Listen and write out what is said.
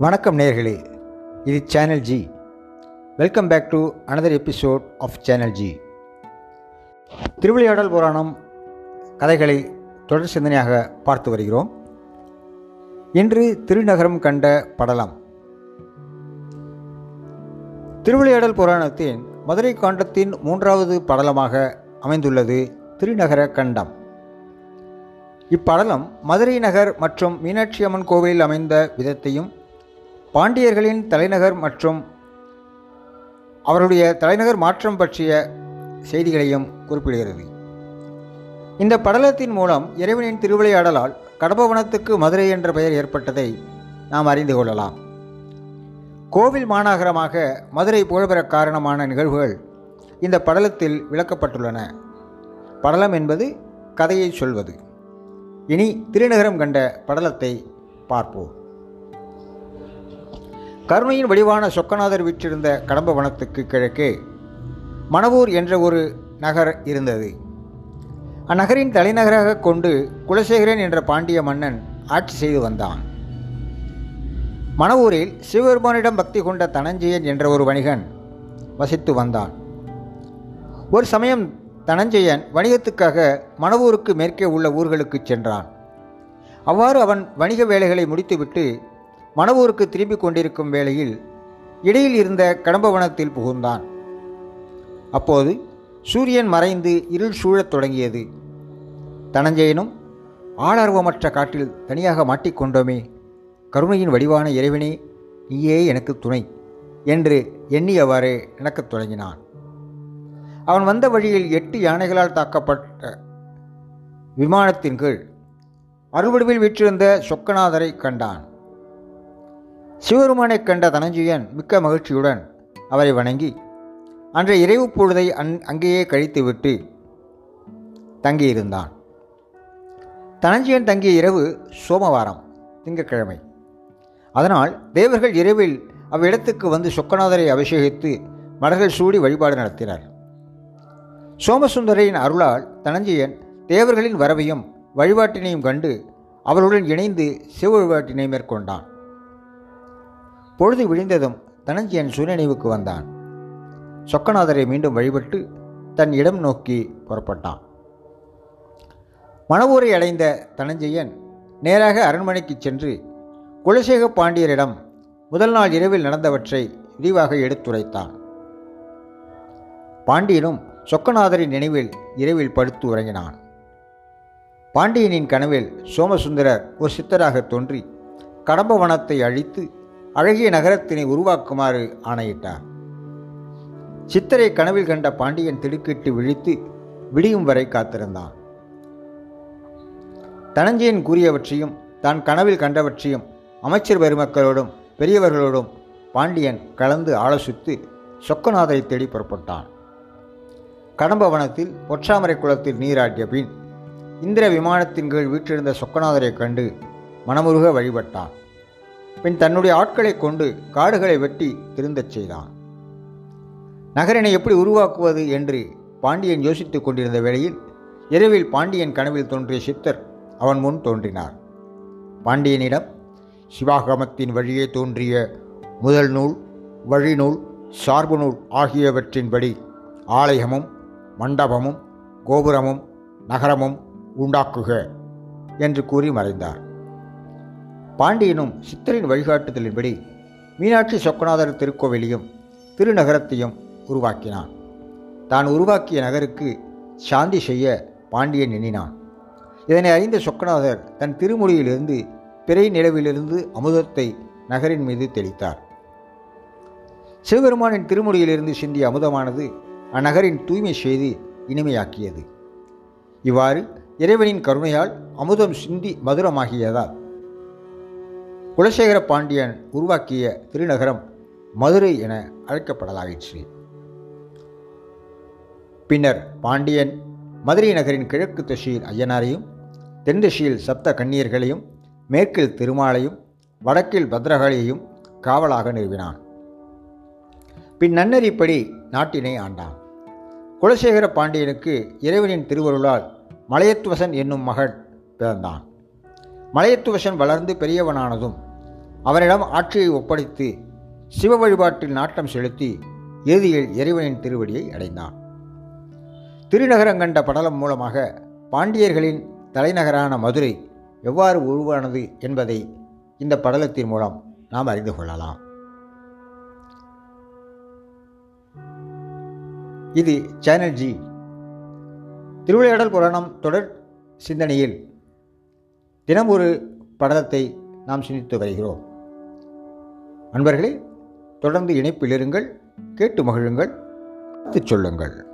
வணக்கம் நேர்களே இது channel G welcome back to another episode of channel G Thiruvilaiyadal Puranam கதைகளை தொடர் சிந்தனையாக பார்த்து வருகிறோம். இன்று திருநகரம் கண்ட படலம். திருவிளையாடல் புராணத்தின் மதுரை காண்டத்தின் மூன்றாவது படலமாக அமைந்துள்ளது திருநகர கண்டம். இப்படலம் மதுரை நகர் மற்றும் மீனாட்சி அம்மன் கோவிலில் அமைந்த விதத்தையும் பாண்டியர்களின் தலைநகர் மற்றும் அவருடைய தலைநகர் மாற்றம் பற்றிய செய்திகளையும் குறிப்பிடுகிறது. இந்த படலத்தின் மூலம் இறைவனின் திருவிளையாடலால் கடம்பவனத்துக்கு மதுரை என்ற பெயர் ஏற்பட்டதை நாம் அறிந்து கொள்ளலாம். கோவில் மாநகரமாக மதுரை புகழ்பெற காரணமான நிகழ்வுகள் இந்த படலத்தில் விளக்கப்பட்டுள்ளன. படலம் என்பது கதையை சொல்வது. இனி திருநகரம் கண்ட படலத்தை பார்ப்போம். கருணையின் வடிவான சொக்கநாதர் வீற்றிருந்த கடம்ப வனத்துக்கு கிழக்கே மணவூர் என்ற ஒரு நகர் இருந்தது. அந்நகரின் தலைநகராக கொண்டு குலசேகரன் என்ற பாண்டிய மன்னன் ஆட்சி செய்து வந்தான். மணவூரில் சிவபெருமானிடம் பக்தி கொண்ட தனஞ்சயன் என்ற ஒரு வணிகன் வசித்து வந்தான். ஒரு சமயம் தனஞ்சயன் வணிகத்துக்காக மணவூருக்கு மேற்கே உள்ள ஊர்களுக்கு சென்றான். அவ்வாறு அவன் வணிக வேலைகளை முடித்துவிட்டு மணவூருக்கு திரும்பிக் கொண்டிருக்கும் வேளையில் இடையில் இருந்த கடம்பவனத்தில் புகுந்தான். அப்போது சூரியன் மறைந்து இருள் சூழத் தொடங்கியது. தனஞ்சயனும் ஆளார்வமற்ற காட்டில் தனியாக மாட்டிக்கொண்டோமே கருணையின் வடிவான இறைவனே நீயே எனக்கு துணை என்று எண்ணியவாறு நடக்கத் தொடங்கினான். அவன் வந்த வழியில் எட்டு யானைகளால் தாக்கப்பட்ட விமானத்தின் கீழ் அறுவடுவில் வீற்றிருந்த சொக்கநாதரை கண்டான். சிவருமானைக் கண்ட தனஞ்சயன் மிக்க மகிழ்ச்சியுடன் அவரை வணங்கி அன்றைய இறைவு பொழுதை அன் அங்கேயே கழித்துவிட்டு தங்கியிருந்தான். தனஞ்சயன் தங்கிய இரவு சோமவாரம் திங்கட்கிழமை. அதனால் தேவர்கள் இரவில் அவ்விடத்துக்கு வந்து சொக்கநாதரை அபிஷேகித்து மலர்கள் சூடி வழிபாடு நடத்தினார். சோமசுந்தரின் அருளால் தனஞ்சயன் தேவர்களின் வரவையும் வழிபாட்டினையும் கண்டு அவருடன் இணைந்து சிவ வழிபாட்டினை மேற்கொண்டான். பொழுது விழிந்ததும் தனஞ்சியன் சுயநினைவுக்கு வந்தான். சொக்கநாதரை மீண்டும் வழிபட்டு தன் இடம் நோக்கி புறப்பட்டான். மணவூரை அடைந்த தனஞ்சயன் நேராக அரண்மனைக்கு சென்று குலசேக பாண்டியரிடம் முதல் நாள் இரவில் நடந்தவற்றை விரிவாக எடுத்துரைத்தான். பாண்டியனும் சொக்கநாதரின் நினைவில் இரவில் படுத்து உறங்கினான். பாண்டியனின் கனவில் சோமசுந்தரர் ஒரு சித்தராக தோன்றி கடம்ப வனத்தை அழித்து அழகிய நகரத்தினை உருவாக்குமாறு ஆணையிட்டார். சித்தரை கனவில் கண்ட பாண்டியன் திடுக்கிட்டு விழித்து விடியும் வரை காத்திருந்தான். தனஞ்சயன் கூறியவற்றையும் தான் கனவில் கண்டவற்றையும் அமைச்சர் பெருமக்களோடும் பெரியவர்களோடும் பாண்டியன் கலந்து ஆலோசித்து சொக்கநாதரை தேடி புறப்பட்டான். கடம்பவனத்தில் பொற்றாமரை குளத்தில் நீராட்டிய பின் இந்திர விமானத்தின் கீழ் வீற்றிருந்த சொக்கநாதரை கண்டு மனமுருக வழிபட்டான். பின் தன்னுடைய ஆட்களை கொண்டு காடுகளை வெட்டி திருந்தச் செய்தான். நகரினை எப்படி உருவாக்குவது என்று பாண்டியன் யோசித்துக் கொண்டிருந்த வேளையில் இரவில் பாண்டியன் கனவில் தோன்றிய சித்தர் அவன் முன் தோன்றினார். பாண்டியனிடம் சிவாகமத்தின் வழியே தோன்றிய முதல் நூல் வழிநூல் சார்பு நூல் ஆகியவற்றின்படி ஆலயமும் மண்டபமும் கோபுரமும் நகரமும் உண்டாக்குக என்று கூறி மறைந்தார். பாண்டியனும் சித்தரின் வழிகாட்டுதலின்படி மீனாட்சி சொக்கநாதர் திருக்கோவிலையும் திருநகரத்தையும் உருவாக்கினான். தான் உருவாக்கிய நகருக்கு சாந்தி செய்ய பாண்டியன் எண்ணினான். இதனை அறிந்த சொக்கநாதர் தன் திருமுடியிலிருந்து பிறை நிலவிலிருந்து அமுதத்தை நகரின் மீது தெளித்தார். சிவபெருமானின் திருமுடியிலிருந்து சிந்திய அமுதமானது அந்நகரின் தூய்மை செய்து இனிமையாக்கியது. இவ்வாறு இறைவனின் கருணையால் அமுதம் சிந்தி மதுரமாகியதால் குலசேகர பாண்டியன் உருவாக்கிய திருநகரம் மதுரை என அழைக்கப்படலாயிற்று பின்னர் பாண்டியன் மதுரை நகரின் கிழக்கு திசையில் ஐயனாரையும் தென் திசையில் சப்த கன்னியர்களையும் மேற்கில் திருமாலையும் வடக்கில் பத்ரகாளியையும் காவலாக நிறுவினான். பின் நன்னெறிப்படி நாட்டினை ஆண்டான். குலசேகர பாண்டியனுக்கு இறைவனின் திருவருளால் மலையத்துவசன் என்னும் மகன் பிறந்தான். மலையத்துவசன் வளர்ந்து பெரியவனானதும் அவனிடம் ஆட்சியை ஒப்படைத்து சிவ வழிபாட்டில் நாட்டம் செலுத்தி இறுதியில் இறைவனின் திருவடியை அடைந்தான். திருநகரம் கண்ட படலம் மூலமாக பாண்டியர்களின் தலைநகரான மதுரை எவ்வாறு உருவானது என்பதை இந்த படலத்தின் மூலம் நாம் அறிந்து கொள்ளலாம். இது சேனல் ஜி திருவிளையாடல் புராணம் தொடர் சிந்தனையில் தினம் ஒரு படலத்தை நாம் சிந்தித்து வருகிறோம். அன்பர்களே தொடர்ந்து இணைப்பில் இருங்கள் கேட்டு மகிழுங்கள் சொல்லுங்கள்.